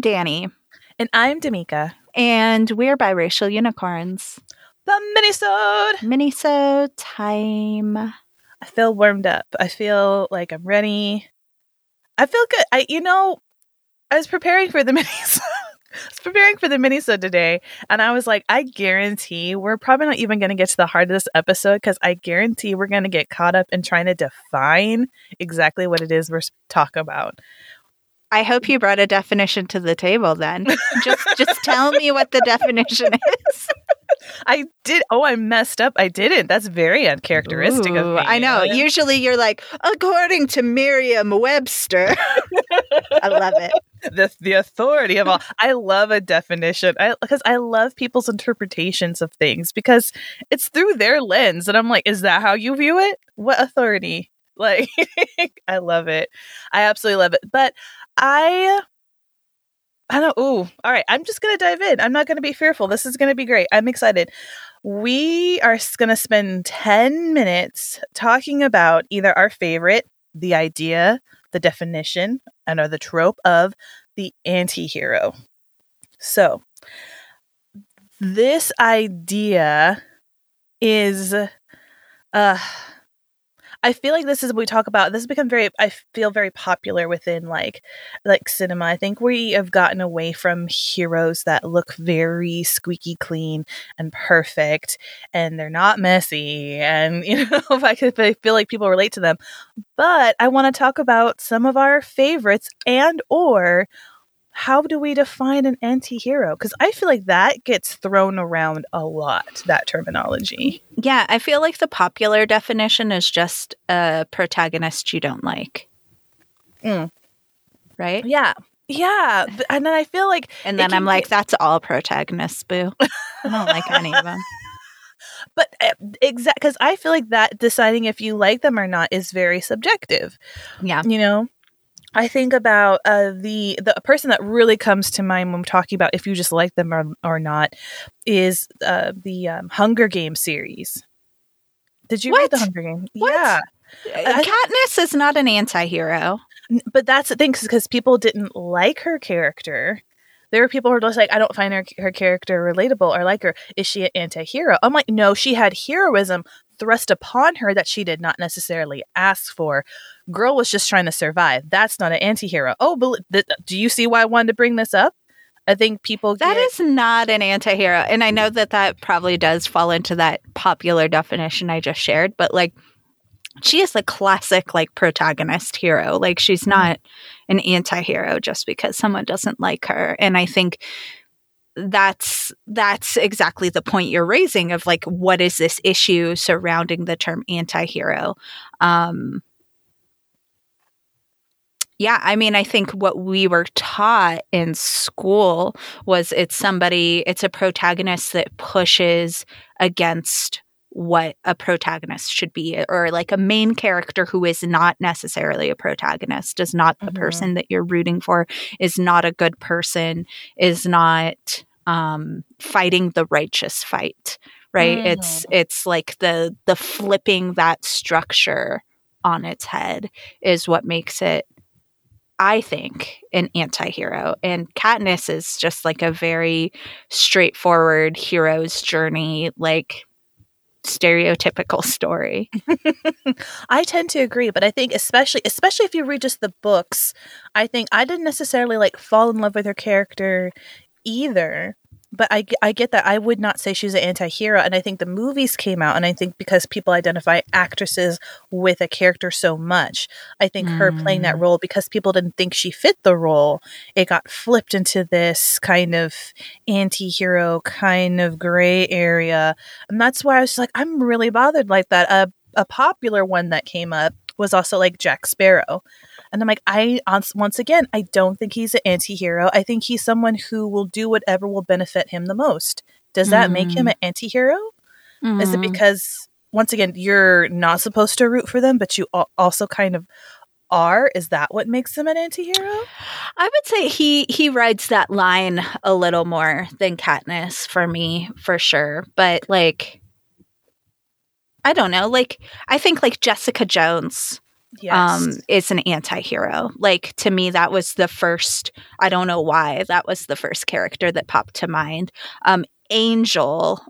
I'm Danny. And I'm Damika. And we're biracial unicorns. The minisode. Minisode time. I feel warmed up. I feel like I'm ready. I feel good. I you know, I was preparing for the minisode. I was preparing for the minisode today, and I was like, I guarantee we're probably not even going to get to the heart of this episode because I guarantee we're going to get caught up in trying to define exactly what it is we're talking about. I hope you brought a definition to the table then. just just tell me what the definition is. I did. Oh, I messed up. I didn't. That's very uncharacteristic Ooh, of me. I know. Usually you're like, according to Merriam Webster. I love it. The the authority of all. I love a definition. I because I love people's interpretations of things because it's through their lens, and I'm like, is that how you view it? What authority? Like, I love it. I absolutely love it. But I I don't ooh. All right, I'm just going to dive in. I'm not going to be fearful. This is going to be great. I'm excited. We are going to spend 10 minutes talking about either our favorite, the idea, the definition, and or the trope of the anti-hero. So, this idea is uh I feel like this is what we talk about. This has become very I feel very popular within like like cinema. I think we have gotten away from heroes that look very squeaky clean and perfect and they're not messy and you know if I could I feel like people relate to them. But I want to talk about some of our favorites and or how do we define an anti-hero? Because i feel like that gets thrown around a lot that terminology. Yeah i feel like the popular definition is just a protagonist you don't like. Mm. right? Yeah. Yeah and then i feel like and then i'm like that's all protagonists boo. I don't like any of them but uh, exact because i feel like that deciding if you like them or not is very subjective. Yeah. You know I think about uh, the the person that really comes to mind when I'm talking about if you just like them or, or not is uh, the um, Hunger Games series. Did you what? read the Hunger Games? What? Yeah. Uh, Katniss is not an anti-hero. But that's the thing because people didn't like her character. There were people who were just like, I don't find her her character relatable or like her. Is she an anti-hero? I'm like, no, she had heroism thrust upon her that she did not necessarily ask for. Girl was just trying to survive. That's not an anti-hero. Oh, but th- do you see why I wanted to bring this up? I think people That get- is not an anti-hero. And I know that that probably does fall into that popular definition I just shared, but like she is a classic like protagonist hero. Like she's mm-hmm. not an anti-hero just because someone doesn't like her. And I think that's that's exactly the point you're raising of like what is this issue surrounding the term anti-hero? Um yeah i mean i think what we were taught in school was it's somebody it's a protagonist that pushes against what a protagonist should be or like a main character who is not necessarily a protagonist is not the mm-hmm. person that you're rooting for is not a good person is not um, fighting the righteous fight right mm. it's it's like the the flipping that structure on its head is what makes it I think an anti-hero and Katniss is just like a very straightforward hero's journey like stereotypical story. I tend to agree, but I think especially especially if you read just the books, I think I didn't necessarily like fall in love with her character either but I, I get that. I would not say she's an anti hero. And I think the movies came out, and I think because people identify actresses with a character so much, I think mm. her playing that mm. role because people didn't think she fit the role, it got flipped into this kind of anti hero, kind of gray area. And that's why I was like, I'm really bothered like that. A, a popular one that came up was also like Jack Sparrow. And I'm like, I once again, I don't think he's an anti-hero. I think he's someone who will do whatever will benefit him the most. Does that mm. make him mm. an anti-hero? Mm. Is it mm-hmm. because once again you're not supposed to root for them, but you also kind of are? Is that what makes him an anti-hero? I would say he he rides that line a little more than Katniss for me, for sure. But like I don't know, like I think like Jessica Jones Yes. um is an anti-hero like to me that was the first i don't know why that was the first character that popped to mind um angel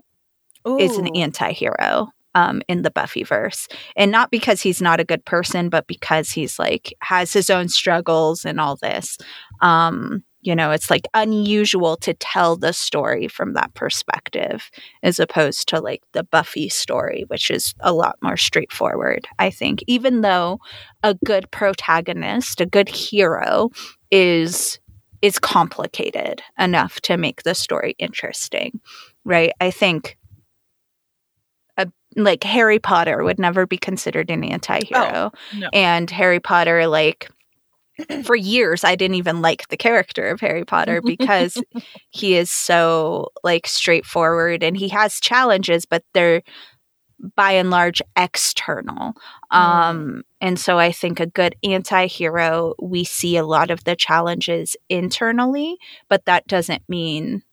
is an Ooh. anti-hero um in the buffyverse and not because he's not a good person but because he's like has his own struggles and all this um you know it's like unusual to tell the story from that perspective as opposed to like the buffy story which is a lot more straightforward i think. Even though a good protagonist a good hero is is complicated enough to make the story interesting right? I think a, like harry potter would never be considered an oh, anti-hero. no. and harry potter like for years i didn't even like the character of harry potter because he is so like straightforward and he has challenges but they're by and large external. Um and so i think a good anti-hero we see a lot of the challenges internally but that doesn't mean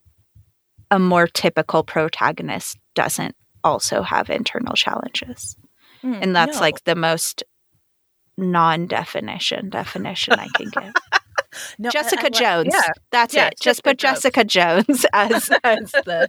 a more typical protagonist doesn't also have internal challenges. Mm, and that's no. like the most non-definition definition I can give. No, Jessica I like- Jones. yeah. That's Yeah, it. Just Jessica put Jessica Jones as, as the,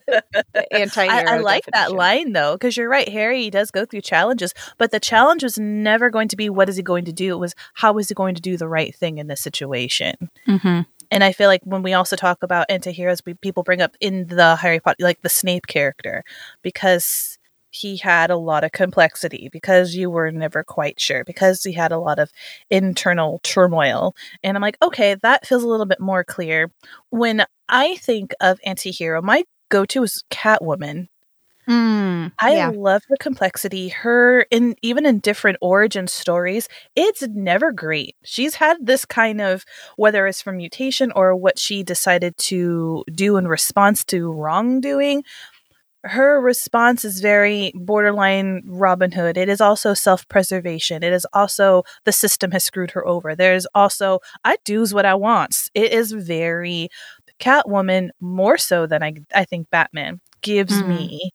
the anti-hero. I, I like that line though, because you're right. Harry he does go through challenges, but the challenge was never going to be what is he going to do. It was how is he going to do the right thing in this situation. Mhm. And I feel like when we also talk about anti-heroes, we, people bring up in the Harry Potter, like the Snape character, because he had a lot of complexity, because you were never quite sure, because he had a lot of internal turmoil. And I'm like, okay, that feels a little bit more clear. When I think of anti-hero, my go-to is Catwoman. Mm, I yeah. love the complexity. Her in even in different origin stories, it's never great. She's had this kind of whether it's from mutation or what she decided to do in response to wrongdoing. Her response is very borderline Robin Hood. It is also self preservation. It is also the system has screwed her over. There's also I do's what I wants. It is very Catwoman more so than I I think Batman gives Mhm. me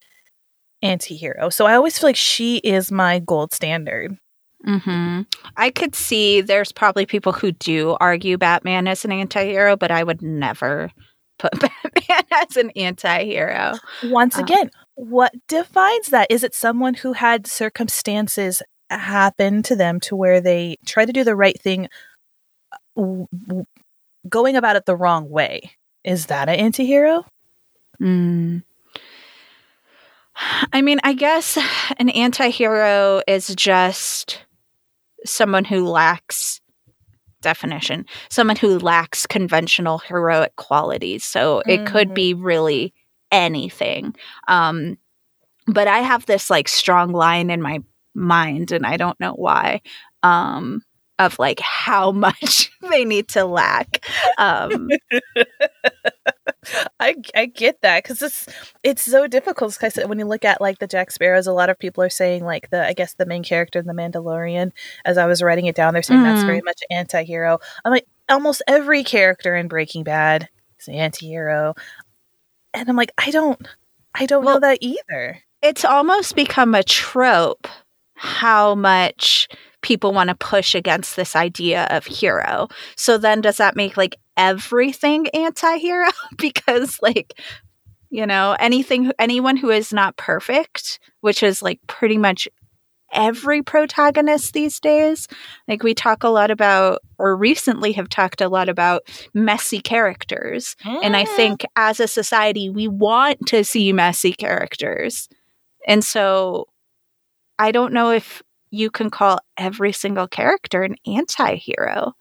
anti-hero. So I always feel like she is my gold standard. hmm I could see there's probably people who do argue Batman as an anti-hero, but I would never put Batman as an anti-hero. Once Uh. again, what defines that? Is it someone who had circumstances happen to them to where they try to do the right thing w- w- going about it the wrong way? Is that an anti-hero? Mm. I mean, I guess an anti-hero is just someone who lacks definition, someone who lacks conventional heroic qualities. So it could be really anything. Um but I have this like strong line in my mind and I don't know why um of like how much they need to lack. Um I I get that because it's it's so difficult. Because when you look at like the Jack Sparrows, a lot of people are saying like the I guess the main character in the Mandalorian. As I was writing it down, they're saying that's Mhm. very much anti-hero. I'm like almost every character in Breaking Bad is an anti-hero, and I'm like I don't I don't know that either. it's almost become a trope how much people want to push against this idea of hero. So then does that make like everything anti-hero because like you know anything anyone who is not perfect, which is like pretty much every protagonist these days. Like we talk a lot about or recently have talked a lot about messy characters. And I Mm. think as a society, we want to see messy characters. And so I don't know if you can call every single character an anti hero.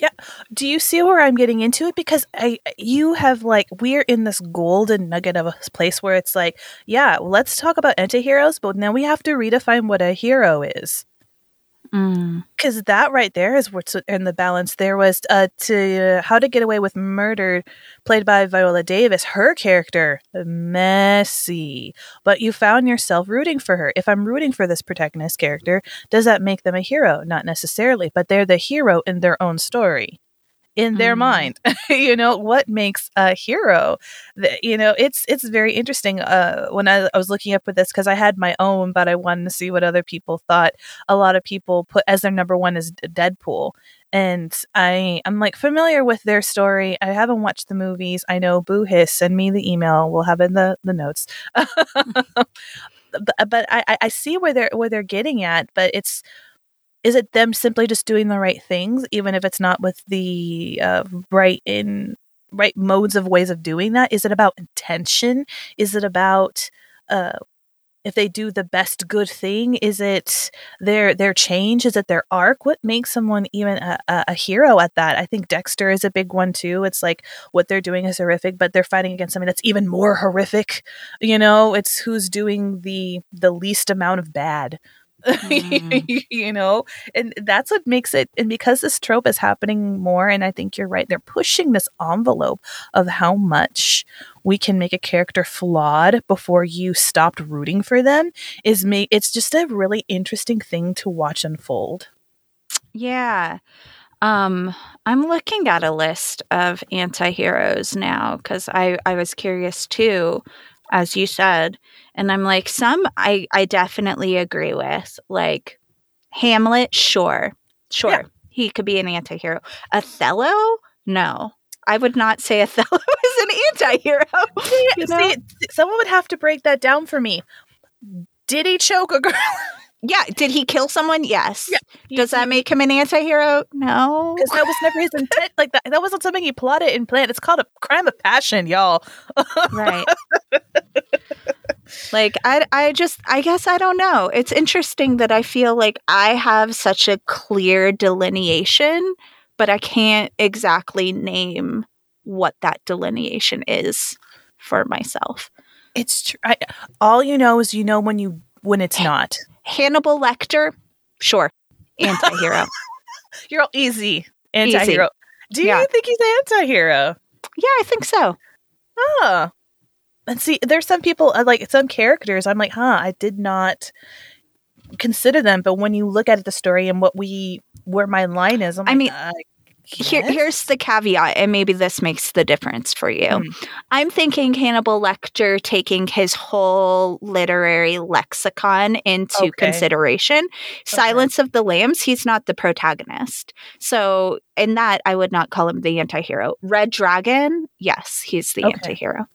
Yeah. Do you see where I'm getting into it? Because I, you have like, we're in this golden nugget of a place where it's like, yeah, let's talk about anti-heroes, but then we have to redefine what a hero is. Because that right there is what's in the balance. There was uh, to How to Get Away with Murder, played by Viola Davis. Her character messy, but you found yourself rooting for her. If I'm rooting for this protagonist character, does that make them a hero? Not necessarily, but they're the hero in their own story. In their Mm. mind you know what makes a hero The- you know it's it's very interesting uh when i, I was looking up with this because i had my own but i wanted to see what other people thought. A lot of people put as their number one is deadpool and i i'm like familiar with their story. I haven't watched the movies. I know boo hiss send me the email. We'll have in the the notes. But, but I, I- I see where they're where they're getting at but it's is it them simply just doing the right things even if it's not with the uh, right in right modes of ways of doing that? Is it about intention? Is it about uh if they do the best good thing is it their their change? Is it their arc? What makes someone even a, a, hero at that? I think dexter is a big one too. It's like what they're doing is horrific but they're fighting against something that's even more horrific. You know it's who's doing the the least amount of bad Mm. you know and that's what makes it and because this trope is happening more and i think you're right they're pushing this envelope of how much we can make a character flawed before you stopped rooting for them is me it's just a really interesting thing to watch unfold Yeah. Um, I'm looking at a list of anti-heroes now because I, I was curious too, as you said. And I'm like, some I, I definitely agree with. Like Hamlet, sure. Sure. Yeah. He could be an anti-hero. Othello? No. I would not say Othello is an anti-hero. You know? see someone would have to break that down for me did he choke a girl Yeah. Did he kill someone? Yes. Yeah. Does that make him an anti-hero? No. because that was never his intent like that that wasn't something he plotted and planned it's called a crime of passion y'all right like i i just i guess i don't know it's interesting that i feel like i have such a clear delineation but i can't exactly name what that delineation is for myself It's true. I, all you know is you know when you when it's not. hannibal lecter sure anti-hero You're all easy anti-hero. Do you Yeah. think he's anti-hero? yeah i think so Huh. And see, there's some people uh, like some characters. I'm like, huh, I did not consider them. But when you look at the story and what we where my line is, I'm I like, mean, uh, Here, here's the caveat, and maybe this makes the difference for you. Hmm. I'm thinking Hannibal Lecter taking his whole literary lexicon into Okay. consideration. Silence of the Lambs, he's not the protagonist. So, in that, I would not call him the anti hero. Red Dragon, yes, he's the Okay. anti hero.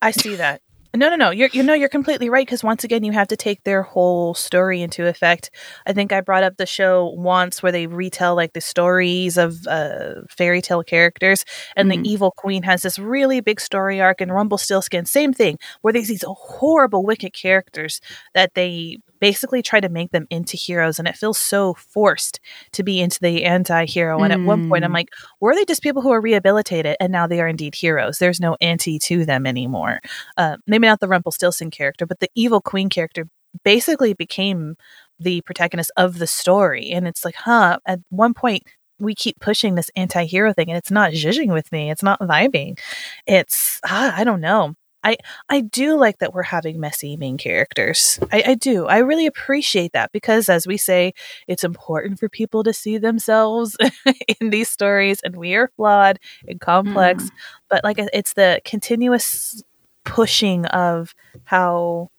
I see that. No, no, no. You're you know you're completely right because once again you have to take their whole story into effect. I think I brought up the show once where they retell like the stories of uh, fairy tale characters, and Mhm. the evil queen has this really big story arc, and Rumpelstiltskin same thing where there's these horrible, wicked characters that they basically try to make them into heroes, and it feels so forced to be into the anti-hero. And at one point, I'm Mm. like, were they just people who are rehabilitated, and now they are indeed heroes? There's no anti to them anymore uh, maybe not the Rumpelstiltskin character, but the evil queen character basically became the protagonist of the story. And it's like, huh, at one point, we keep pushing this anti hero thing and it's not zhuzhing with me. It's not vibing. It's, ah, I don't know. I, I do like that we're having messy main characters. I, I do. I really appreciate that because, as we say, it's important for people to see themselves in these stories, and we are flawed and complex. Mm. But like, it's the continuous pushing of how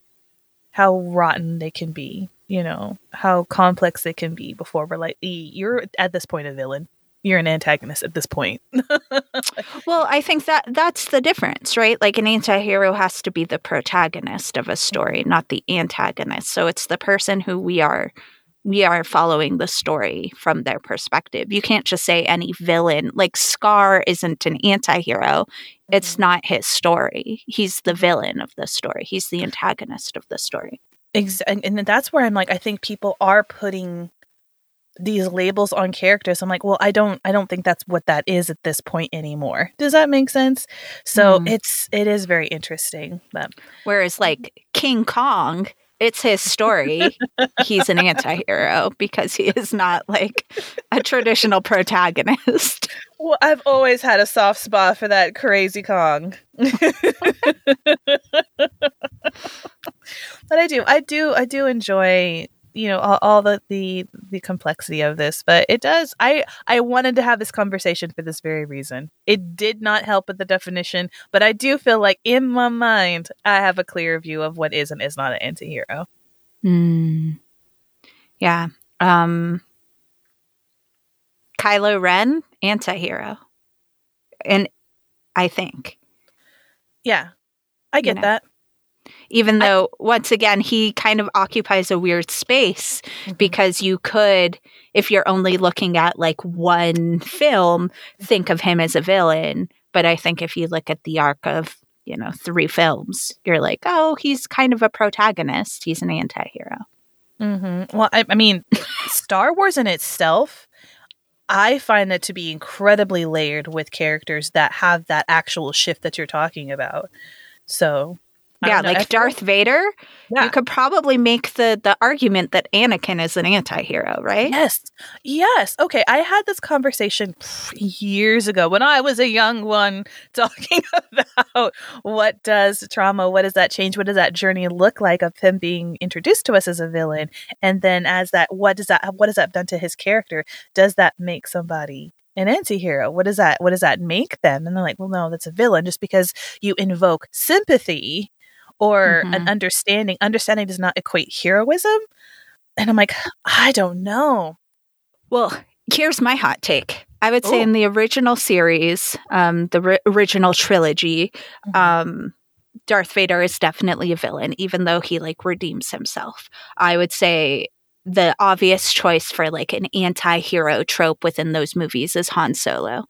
how rotten they can be you know how complex they can be before we're like "E, you're at this point a villain you're an antagonist at this point Well, I think that that's the difference, right? Like an anti-hero has to be the protagonist of a story, not the antagonist. So it's the person who we are we are following the story from their perspective. You can't just say any villain. Like Scar isn't an anti-hero. It's mm-hmm. not his story. He's the villain of the story. He's the antagonist of the story. Ex- and, and that's where i'm like i think people are putting these labels on characters i'm like well i don't i don't think that's what that is at this point anymore does that make sense so Mhm. it's it is very interesting but Whereas like King Kong, it's his story. He's an anti-hero because he is not like a traditional protagonist. Well, I've always had a soft spot for that crazy Kong. but I do, I do, I do enjoy you know all, all the, the the complexity of this but it does i i wanted to have this conversation for this very reason. It did not help with the definition but i do feel like in my mind i have a clear view of what is and is not an anti-hero. Mm. yeah um kylo ren anti-hero. And i think. Yeah i get you know. that even though I, once again he kind of occupies a weird space mm-hmm. because you could if you're only looking at like one film think of him as a villain but i think if you look at the arc of you know three films you're like oh he's kind of a protagonist he's an anti-hero mm-hmm. well I, I mean star wars in itself I find that to be incredibly layered with characters that have that actual shift that you're talking about. So yeah, like Darth Vader. Yeah. You could probably make the the argument that Anakin is an anti-hero, right? Yes. Yes. Okay, I had this conversation years ago when I was a young one talking about what does trauma, what does that change, what does that journey look like of him being introduced to us as a villain and then as that what does that what has that done to his character? Does that make somebody an anti-hero what does that what does that make them and they're like well no that's a villain just because you invoke sympathy or mm-hmm. an understanding. Understanding does not equate heroism. And I'm like, I don't know. Well, here's my hot take. I would say Ooh. in the original series, um, the ri- original trilogy, mm-hmm. um, Darth Vader is definitely a villain, even though he like redeems himself. I would say the obvious choice for like an anti-hero trope within those movies is Han Solo.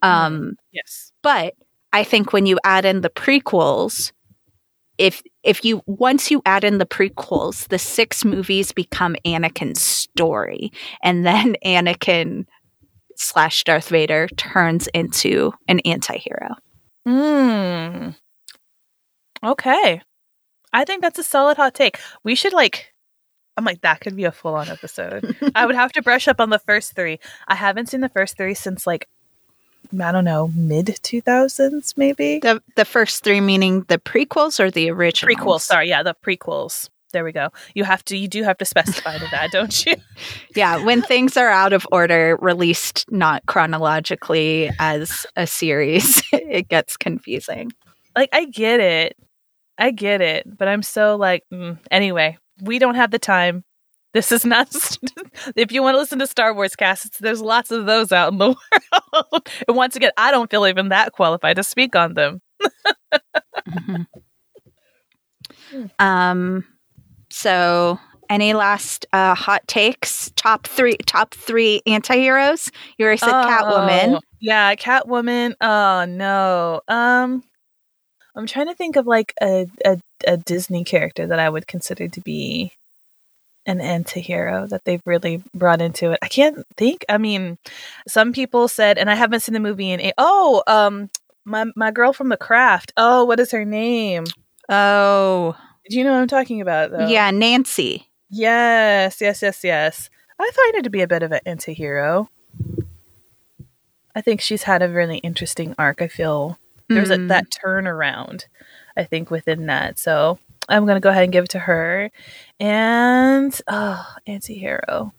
Um, mm, yes, but I think when you add in the prequels, if if you once you add in the prequels, the six movies become Anakin's story, and then Anakin slash Darth Vader turns into an anti-hero. Hmm. Okay. I think that's a solid hot take. We should like I'm like that could be a full on episode. I would have to brush up on the first 3. I haven't seen the first 3 since like I don't know, mid 2000s maybe. The the first 3 meaning the prequels or the original? Prequels, sorry, yeah, the prequels. There we go. You have to you do have to specify to that, don't you? yeah, when things are out of order, released not chronologically as a series, it gets confusing. Like I get it. I get it, but I'm so like mm. anyway, we don't have the time. This is not. if you want to listen to Star Wars casts, there's lots of those out in the world. and once again, I don't feel even that qualified to speak on them. mm-hmm. Um. So, any last uh, hot takes? Top three. Top three anti-heroes. You already said oh, Catwoman. Yeah, Catwoman. Oh no. Um. I'm trying to think of like a, a, a Disney character that I would consider to be an anti-hero that they've really brought into it. I can't think. I mean, some people said, and I haven't seen the movie in. A- oh, um, my my girl from The Craft. Oh, what is her name? Oh, do you know what I'm talking about? Though? Yeah, Nancy. Yes, yes, yes, yes. I find her to be a bit of an anti-hero. I think she's had a really interesting arc. I feel there's mm. a, that turnaround. I think within that. So I'm going to go ahead and give it to her. And, oh, anti hero.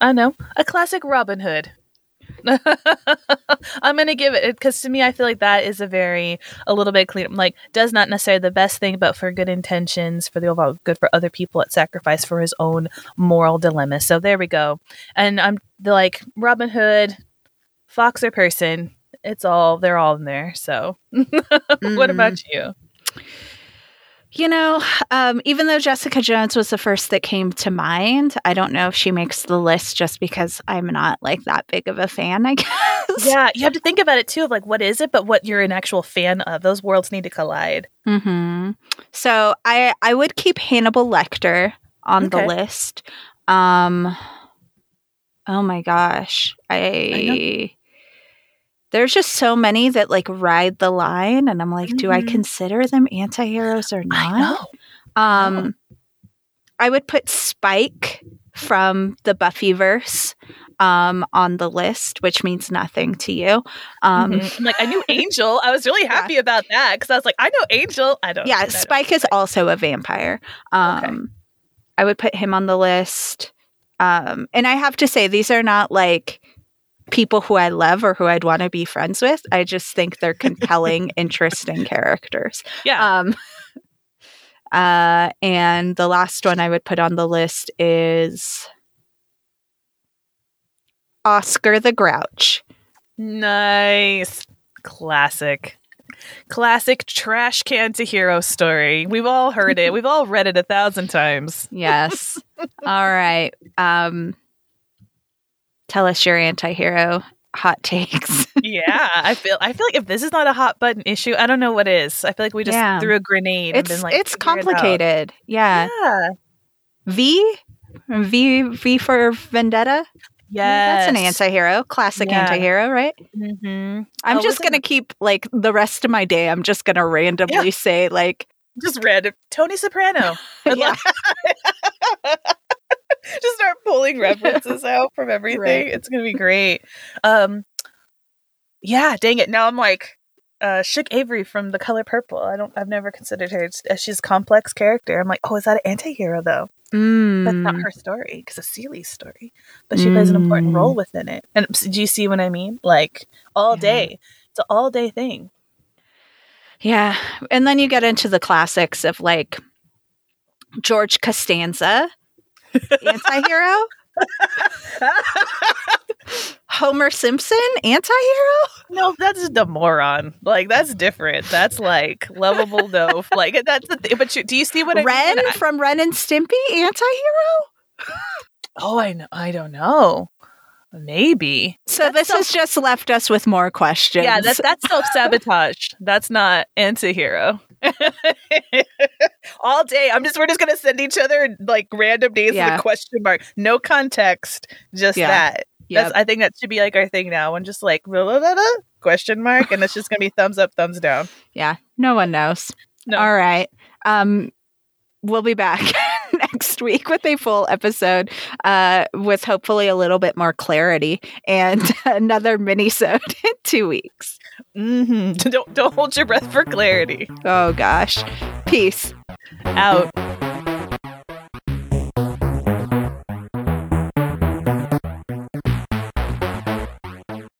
I know. A classic Robin Hood. I'm gonna give it because to me, I feel like that is a very a little bit clean. Like, does not necessarily the best thing, but for good intentions, for the overall good for other people, at sacrifice for his own moral dilemma. So there we go. And I'm the like Robin Hood, fox or person. It's all they're all in there. So, mm. what about mm. you? You know, um, even though Jessica Jones was the first that came to mind, I don't know if she makes the list just because I'm not like that big of a fan, I guess. Yeah, you have to think about it too of like what is it, but what you're an actual fan of. Those worlds need to collide. hmm So I I would keep Hannibal Lecter on okay. the list. Um oh my gosh. I, I there's just so many that like ride the line and i'm like mm-hmm. do i mm-hmm. consider them anti-heroes or not I um i would put spike from the buffyverse um on the list which means nothing to you um mm-hmm. like i knew angel i was really happy yeah. about that because i was like i know angel i don't yeah spike don't is also a vampire um okay. I would put him on the list. Um, and I have to say, these are not like people who I love or who I'd want to be friends with. I just think they're compelling, interesting characters. Yeah. Um, uh, and the last one I would put on the list is Oscar the Grouch. nice. Classic. Classic trash can to hero story. We've all heard it. We've all read it a thousand times. Yes. All right. Um, tell us your anti-hero hot takes. yeah, I feel I feel like if this is not a hot button issue, I don't know what is. I feel like we just Yeah. threw a grenade and been like it's "Figure it complicated. Yeah. Yeah. V V V for Vendetta. Yeah, That's an anti-hero. Classic Yeah. anti-hero, right? Mm-hmm. I'm Oh, just gonna keep like the rest of my day. I'm just gonna randomly say like, Just random Tony Soprano. Yeah, just start pulling references out from everything. Right. It's gonna be great. Um, yeah, dang it. Now I'm like uh, Shug Avery from The Color Purple. I don't. I've never considered her. She's a complex character. I'm like, oh, is that an anti-hero though? Mm. That's not her story because it's Celie's story, but she plays an important Mm. role within it. And do you see what I mean? Like all Yeah. day. It's an all day thing. Yeah. And then you get into the classics of like George Costanza, anti hero. Homer Simpson, anti hero. No, that's the moron. Like that's different. That's like lovable dope. Like that's the thing. But you, do you see what I Ren mean? From Ren and Stimpy, anti hero. oh, I know. I don't know. Maybe. So That's this so- has just left us with more questions. Yeah, that's that's self sabotage. that's not anti-hero. All day, I'm just we're just gonna send each other like random names Yeah. with a question mark, no context, just Yeah. that. Yep. That's I think that should be like our thing now. And just like blah, blah, blah, question mark, and it's just gonna be thumbs up, thumbs down. yeah. No one knows. No. All right. Um, we'll be back next week with a full episode, uh, with hopefully a little bit more clarity and another mini-sode in two weeks. hmm Don't don't hold your breath for clarity. Oh gosh. Peace. Out.